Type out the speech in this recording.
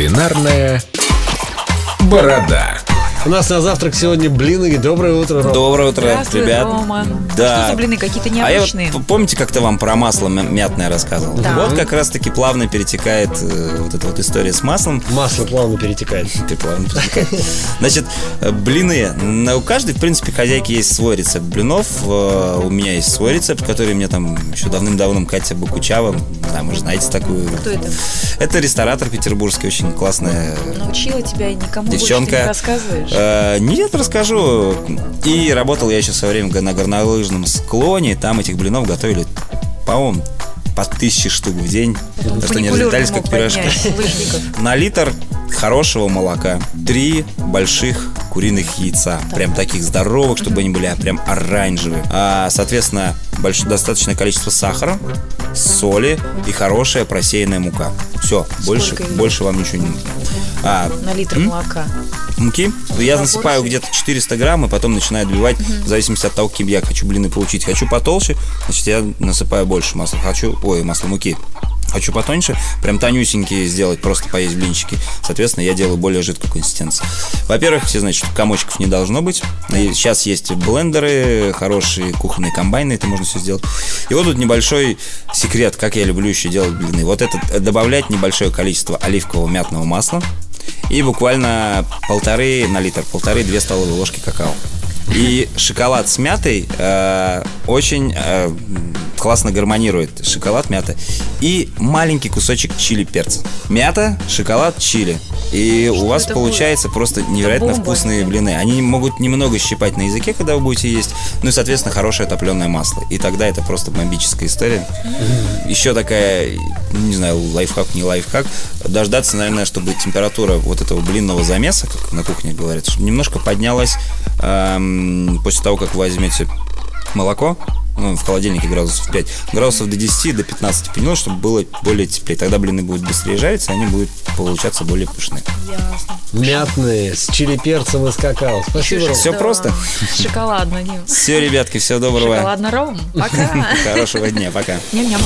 Кулинарная борода. У нас на завтрак сегодня блины. Доброе утро, Ром. Доброе утро, Здравствуй, ребят. Рома. Да. Что за блины? Какие-то А я необычные? вот, помните, как-то вам про масло мятное рассказывал? Да. Вот как раз-таки плавно перетекает э, вот эта вот история с маслом. Масло плавно перетекает. Ты плавно перетекает. Значит, блины. У каждой, в принципе, хозяйки есть свой рецепт блинов. Э, У меня есть свой рецепт, который мне там еще давным-давно Катя Бакучава, да, может, знаете такую. Кто это? Это ресторатор петербургский, очень классная Научила тебя и никому девчонка. больше ты не рассказываешь? Э, нет, расскажу. И работал я еще в свое время на горнолыжном склоне. Там этих блинов готовили, по-моему, по тысяче штук в день. Так что они разлетались как пирожки. На литр хорошего молока. Три больших куриных яйца. Прям таких здоровых, чтобы они были а, прям оранжевые. А, соответственно, больш- достаточное количество сахара, соли и хорошая просеянная мука. Все, больше, больше вам ничего не нужно. А, На литр М? молока. муки. Я насыпаю где-то 400 грамм, и потом начинаю добивать, в зависимости от того, каким я хочу блины получить. Хочу потолще, значит, я насыпаю больше масла. Хочу, ой, масла муки. Хочу потоньше, прям тонюсенькие сделать, просто поесть блинчики. Соответственно, я делаю более жидкую консистенцию. Во-первых, все знают, что комочков не должно быть. И сейчас есть блендеры, хорошие кухонные комбайны, это можно все сделать. И вот тут небольшой секрет, как я люблю еще делать блины. Вот это э, добавлять небольшое количество оливкового мятного масла, и буквально полторы на литр, полторы-две столовые ложки какао. И шоколад с мятой э, очень э, классно гармонирует. Шоколад, мята. И маленький кусочек чили перца. Мята, шоколад, чили. И у вас получается просто невероятно бомба. вкусные блины. Они могут немного щипать на языке, когда вы будете есть. Ну и, соответственно, хорошее топленое масло. И тогда это просто бомбическая история. Еще такая, не знаю, лайфхак, не лайфхак. Дождаться, наверное, чтобы температура вот этого блинного замеса, как на кухне говорят, немножко поднялась эм, после того, как вы возьмете молоко, ну, в холодильнике градусов 5, градусов до 10, до 15 поднялось, чтобы было более теплее. Тогда блины будут быстрее жариться, они будут получаться более пушные. Ясно. Мятные, с чили перцем и с какао. Спасибо, Ром. Всё Да. просто. Шоколадно, Дим. Все, ребятки, всего доброго. Шоколадно ром. Пока. Хорошего дня, пока. Ням-ням.